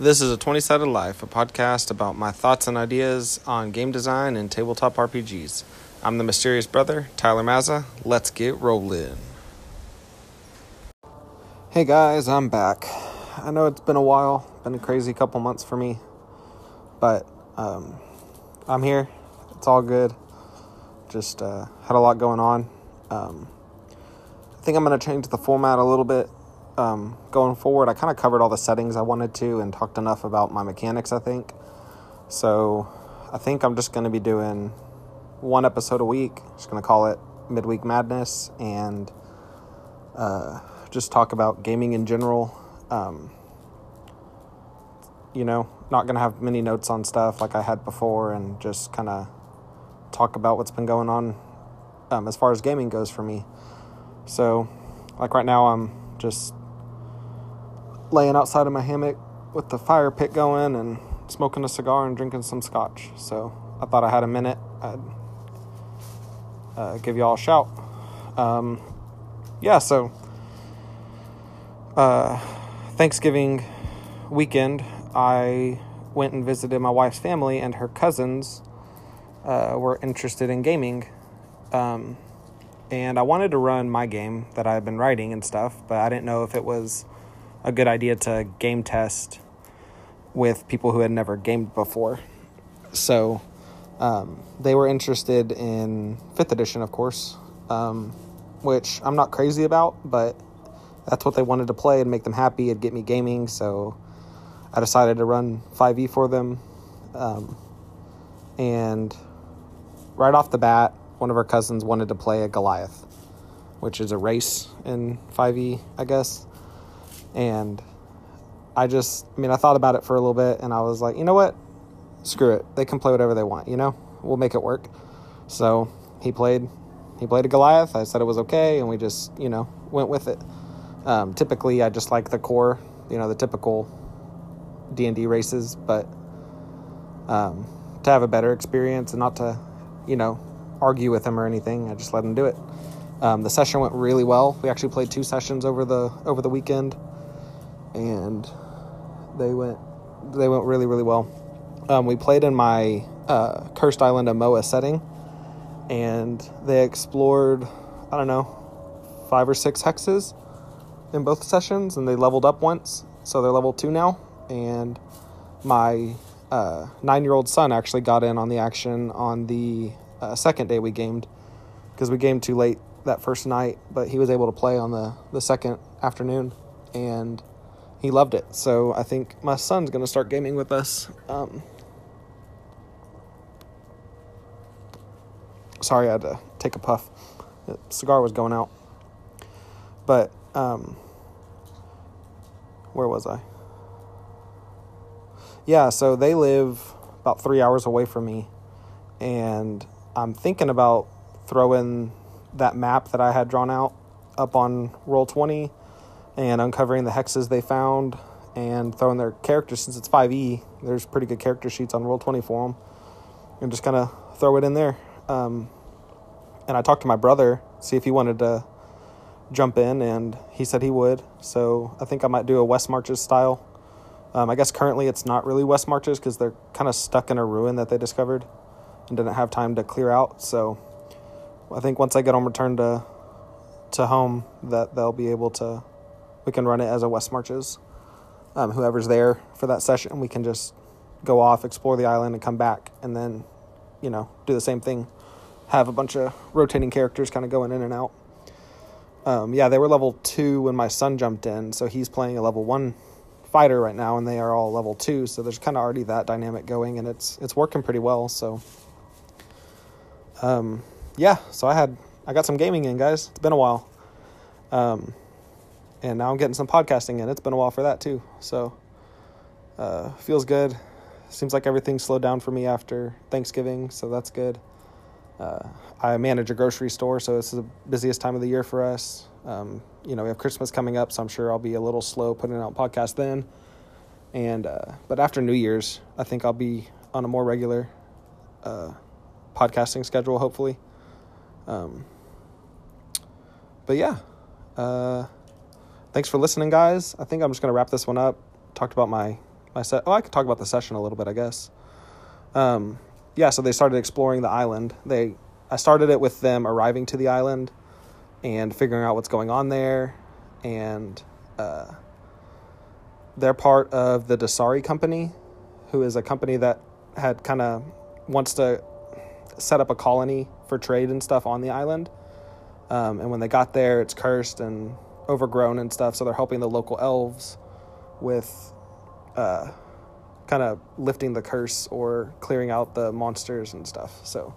This is a 20 Sided Life, a podcast about my thoughts and ideas on game design and tabletop RPGs. I'm the mysterious brother, Tyler Mazza. Let's get rolling. Hey guys, I'm back. I know it's been a while, been a crazy couple months for me, but um, I'm here. It's all good. Just uh, had a lot going on. Um, I think I'm going to change the format a little bit um, going forward. I kind of covered all the settings I wanted to and talked enough about my mechanics, I think. So I think I'm just going to be doing one episode a week. Just going to call it Midweek Madness and uh, just talk about gaming in general. Um, you know, not going to have many notes on stuff like I had before and just kind of talk about what's been going on um, as far as gaming goes for me. So, like right now, I'm just laying outside of my hammock with the fire pit going and smoking a cigar and drinking some scotch. So, I thought I had a minute. I'd uh, give y'all a shout. Um, yeah, so uh, Thanksgiving weekend, I went and visited my wife's family, and her cousins uh, were interested in gaming. Um, and I wanted to run my game that I've been writing and stuff, but I didn't know if it was a good idea to game test with people who had never gamed before. So um, they were interested in fifth edition, of course, um, which I'm not crazy about, but that's what they wanted to play and make them happy. It'd get me gaming, so I decided to run 5e for them. Um, and right off the bat, one of our cousins wanted to play a Goliath, which is a race in 5e, I guess. And I just, I mean, I thought about it for a little bit and I was like, you know what? Screw it. They can play whatever they want, you know? We'll make it work. So he played, he played a Goliath. I said it was okay and we just, you know, went with it. Um, typically, I just like the core, you know, the typical D&D races, but um, to have a better experience and not to, you know, argue with him or anything. I just let him do it. Um, the session went really well. We actually played two sessions over the over the weekend, and they went they went really really well. Um, we played in my uh, Cursed Island of Moa setting, and they explored I don't know five or six hexes in both sessions, and they leveled up once, so they're level two now. And my uh, nine year old son actually got in on the action on the uh, second day we gamed because we gamed too late that first night, but he was able to play on the, the second afternoon and he loved it. So I think my son's going to start gaming with us. Um, sorry, I had to take a puff. The cigar was going out. But um, where was I? Yeah, so they live about three hours away from me. And I'm thinking about throwing that map that I had drawn out up on Roll20 and uncovering the hexes they found and throwing their characters since it's 5e. There's pretty good character sheets on Roll20 for them, and just kind of throw it in there. Um, and I talked to my brother see if he wanted to jump in, and he said he would. So I think I might do a West Marches style. Um, I guess currently it's not really West Marches because they're kind of stuck in a ruin that they discovered and didn't have time to clear out. So I think once I get them returned to to home, that they'll be able to we can run it as a West Marches. Um, whoever's there for that session, we can just go off, explore the island, and come back, and then you know do the same thing. Have a bunch of rotating characters kind of going in and out. Um, yeah, they were level two when my son jumped in, so he's playing a level one fighter right now, and they are all level two. So there's kind of already that dynamic going, and it's it's working pretty well. So um, yeah, so I had I got some gaming in, guys. It's been a while, um, and now I'm getting some podcasting in. It's been a while for that too. So uh, feels good. Seems like everything slowed down for me after Thanksgiving, so that's good. Uh, I manage a grocery store, so this is the busiest time of the year for us. Um, you know, we have Christmas coming up, so I'm sure I'll be a little slow putting out podcast then. And uh, but after New Year's, I think I'll be on a more regular uh, podcasting schedule, hopefully. Um, but yeah, uh, thanks for listening, guys. I think I'm just gonna wrap this one up. Talked about my my set. Oh, I could talk about the session a little bit, I guess. Um, yeah, so they started exploring the island. They I started it with them arriving to the island and figuring out what's going on there, and uh, they're part of the Dasari company, who is a company that had kind of wants to set up a colony for trade and stuff on the island. Um, and when they got there, it's cursed and overgrown and stuff. So they're helping the local elves with uh, kind of lifting the curse or clearing out the monsters and stuff. So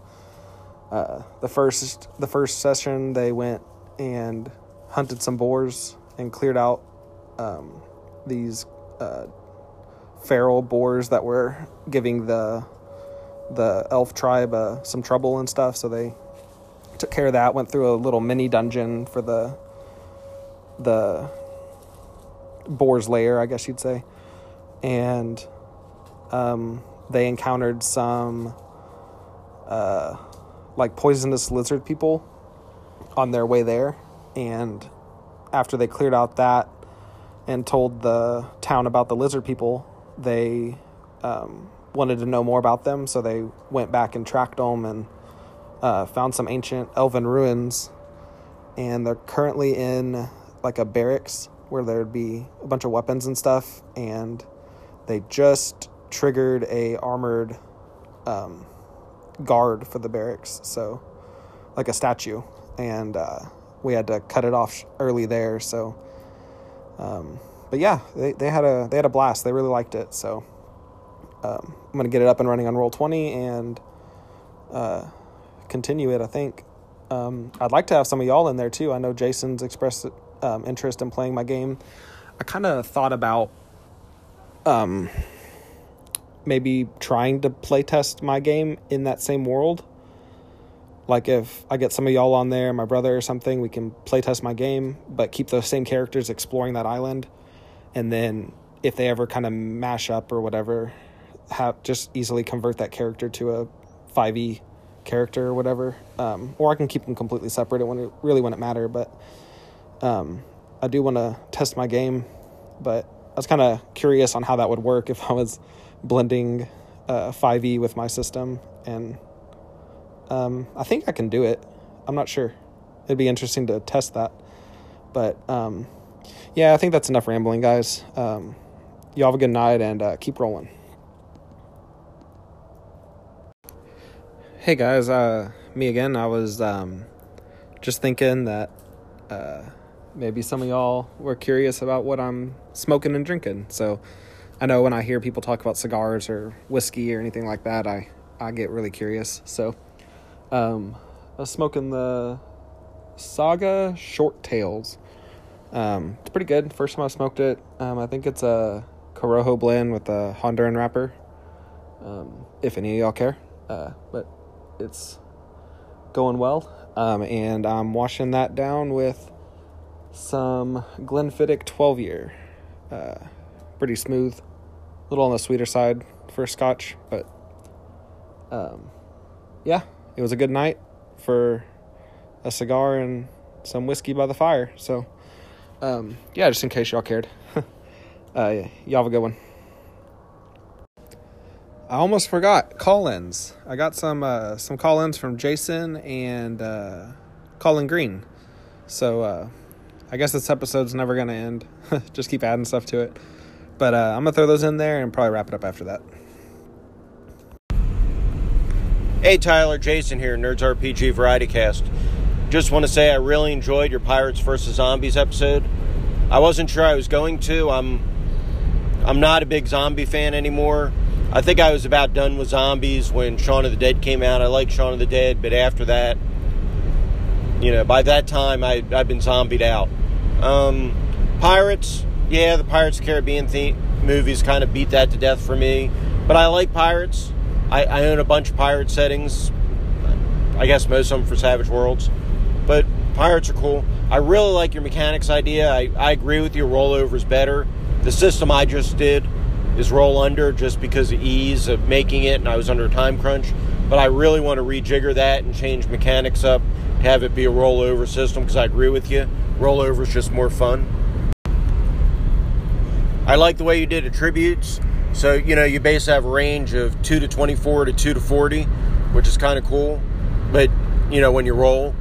uh, the first the first session, they went and hunted some boars and cleared out um, these uh, feral boars that were giving the the elf tribe uh, some trouble and stuff. So they took care of that. Went through a little mini dungeon for the the boar's lair, I guess you'd say, and um, they encountered some uh, like poisonous lizard people on their way there, and after they cleared out that and told the town about the lizard people, they um, wanted to know more about them, so they went back and tracked them and uh, found some ancient elven ruins. And they're currently in like a barracks where there'd be a bunch of weapons and stuff, and they just triggered a armored um, guard for the barracks, so like a statue, and uh, we had to cut it off early there. So, um, but yeah, they, they had a they had a blast. They really liked it. So um, I'm gonna get it up and running on Roll Twenty and uh, continue it. I think um, I'd like to have some of y'all in there too. I know Jason's expressed um, interest in playing my game. I kind of thought about um, maybe trying to playtest my game in that same world. Like if I get some of y'all on there, my brother or something, we can playtest my game, but keep those same characters exploring that island. And then if they ever kind of mash up or whatever, have just easily convert that character to a 5e character or whatever. Um, or I can keep them completely separate it really wouldn't matter. But um, I do want to test my game, but I was kind of curious on how that would work if I was blending uh, 5e with my system, and um, I think I can do it. I'm not sure. It'd be interesting to test that, but um, yeah, I think that's enough rambling, guys. Um, y'all have a good night and uh, keep rolling. Hey guys, uh, me again. I was um, just thinking that uh, maybe some of y'all were curious about what I'm smoking and drinking. So I know when I hear people talk about cigars or whiskey or anything like that, I, I get really curious. So um, I was smoking the Saga Short Tails. Um, it's pretty good. First time I smoked it, um, I think it's a Corojo blend with a Honduran wrapper. Um, if any of y'all care, uh, but it's going well. Um, and I'm washing that down with some Glenfiddich 12 year. Uh, pretty smooth, a little on the sweeter side for a scotch, but um, yeah, it was a good night for a cigar and some whiskey by the fire. So, um, yeah, just in case y'all cared. uh, y'all have a good one. I almost forgot call-ins. I got some uh, some call-ins from Jason and uh, Colin Green. So uh, I guess this episode's never gonna end. Just keep adding stuff to it. But uh, I'm gonna throw those in there and probably wrap it up after that. Hey Tyler, Jason here, Nerds RPG Variety Cast. Just want to say I really enjoyed your Pirates vs Zombies episode. I wasn't sure I was going to. I'm I'm not a big zombie fan anymore. I think I was about done with zombies when Shaun of the Dead came out. I like Shaun of the Dead, but after that, you know, by that time I I've been zombied out. Um, Pirates, yeah, the Pirates Caribbean theme movies kind of beat that to death for me. But I like Pirates. I, I own a bunch of pirate settings. I guess most of them for Savage Worlds. But Pirates are cool. I really like your mechanics idea. I, I agree with you, rollover is better. The system I just did is roll under just because of ease of making it, and I was under a time crunch. But I really want to rejigger that and change mechanics up, have it be a rollover system because I agree with you. Rollover is just more fun. I like the way you did attributes. So, you know, you basically have a range of 2 to 24 to 2 to 40, which is kind of cool. But, you know, when you roll.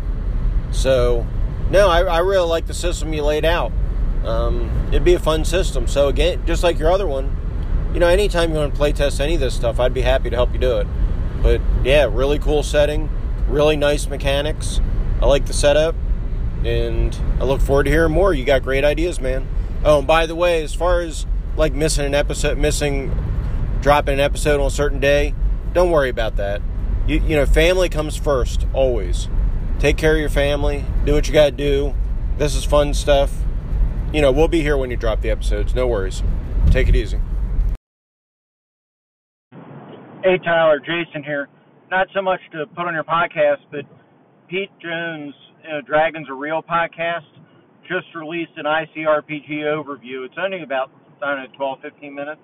So, no, I, I really like the system you laid out. Um, it'd be a fun system. So, again, just like your other one, you know, anytime you want to play test any of this stuff, I'd be happy to help you do it. But yeah, really cool setting, really nice mechanics. I like the setup, and I look forward to hearing more. You got great ideas, man. Oh, and by the way, as far as like missing an episode, missing dropping an episode on a certain day, don't worry about that. You, you know, family comes first, always. Take care of your family, do what you got to do. This is fun stuff. You know, we'll be here when you drop the episodes, no worries. Take it easy. Hey, Tyler, Jason here. Not so much to put on your podcast, but Pete Jones, know, Dragons Are Real podcast, just released an ICRPG overview. It's only about, I don't know, 12, 15 minutes.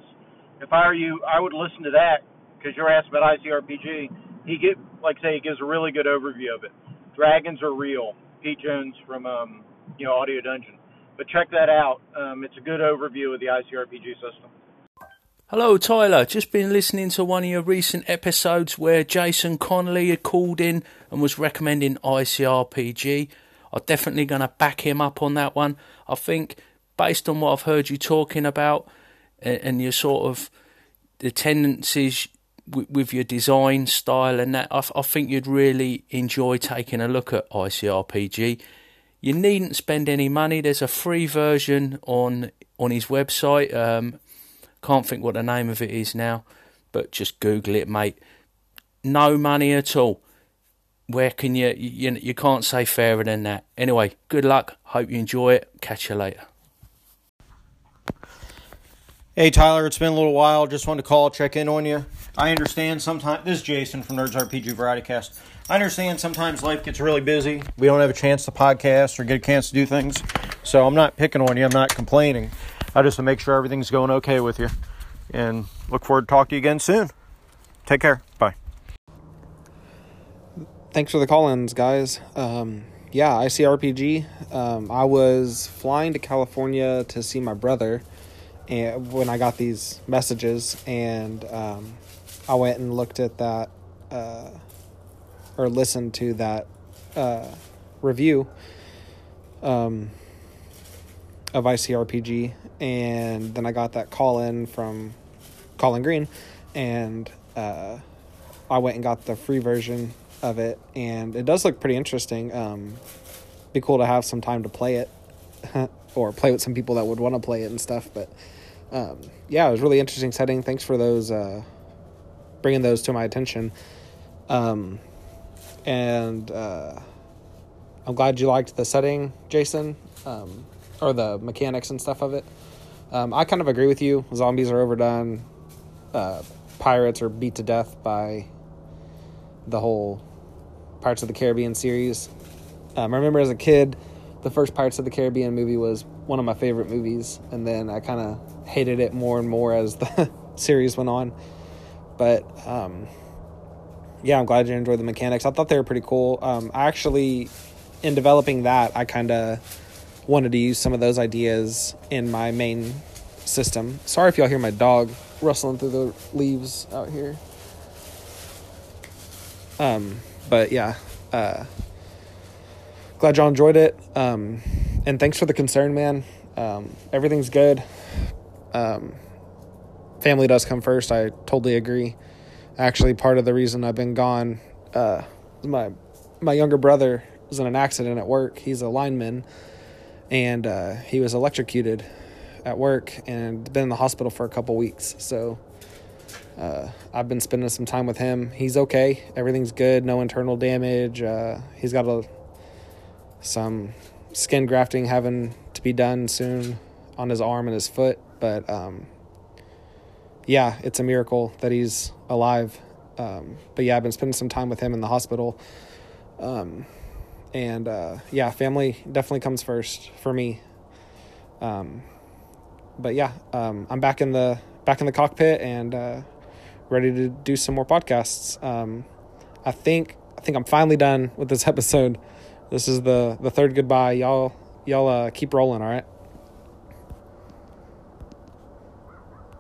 If I were you, I would listen to that because you're asked about ICRPG. He get, like say, he gives a really good overview of it. Dragons Are Real. Pete Jones from, um, you know, Audio Dungeon. But check that out. Um, it's a good overview of the ICRPG system. Hello, Tyler. Just been listening to one of your recent episodes where Jason Connolly had called in and was recommending ICRPG. I'm definitely going to back him up on that one. I think, based on what I've heard you talking about and your sort of the tendencies with your design style and that, I think you'd really enjoy taking a look at ICRPG. You needn't spend any money. There's a free version on on his website. Um, can't think what the name of it is now, but just Google it, mate. No money at all. Where can you, you, you can't say fairer than that. Anyway, good luck. Hope you enjoy it. Catch you later. Hey Tyler, it's been a little while. Just wanted to call, check in on you. I understand sometimes this is Jason from Nerds RPG Variety Cast. I understand sometimes life gets really busy. We don't have a chance to podcast or get a chance to do things. So I'm not picking on you. I'm not complaining. I just want to make sure everything's going okay with you. And look forward to talk to you again soon. Take care. Bye. Thanks for the call-ins, guys. Um, yeah, ICRPG. Um, I was flying to California to see my brother, and when I got these messages, and um, I went and looked at that, uh, or listened to that uh, review. Um, of ICRPG, and then I got that call in from Colin Green, and uh, I went and got the free version of it, and it does look pretty interesting. Um, be cool to have some time to play it, or play with some people that would want to play it and stuff. But um, yeah, it was really interesting setting. Thanks for those uh, bringing those to my attention. Um, and uh, I'm glad you liked the setting, Jason. Um, or the mechanics and stuff of it. Um, I kind of agree with you. Zombies are overdone. Uh, pirates are beat to death by the whole Pirates of the Caribbean series. Um, I remember as a kid, the first Pirates of the Caribbean movie was one of my favorite movies, and then I kind of hated it more and more as the series went on. But um, yeah, I'm glad you enjoyed the mechanics. I thought they were pretty cool. Um, I actually, in developing that, I kind of wanted to use some of those ideas in my main system. Sorry if y'all hear my dog rustling through the leaves out here. Um, but yeah, uh, glad y'all enjoyed it. Um, and thanks for the concern, man. Um, everything's good. Um, family does come first. I totally agree. Actually, part of the reason I've been gone, uh, my my younger brother was in an accident at work. He's a lineman and uh, he was electrocuted at work and been in the hospital for a couple weeks. So uh, I've been spending some time with him. He's okay. Everything's good. No internal damage. Uh, he's got a some skin grafting having to be done soon on his arm and his foot. But um, yeah, it's a miracle that he's alive. Um, but yeah, I've been spending some time with him in the hospital. Um, and uh, yeah, family definitely comes first for me. Um, but yeah, um, I'm back in the back in the cockpit and uh, ready to do some more podcasts. Um, I think I think I'm finally done with this episode. This is the the third goodbye. Y'all y'all uh, keep rolling. All right.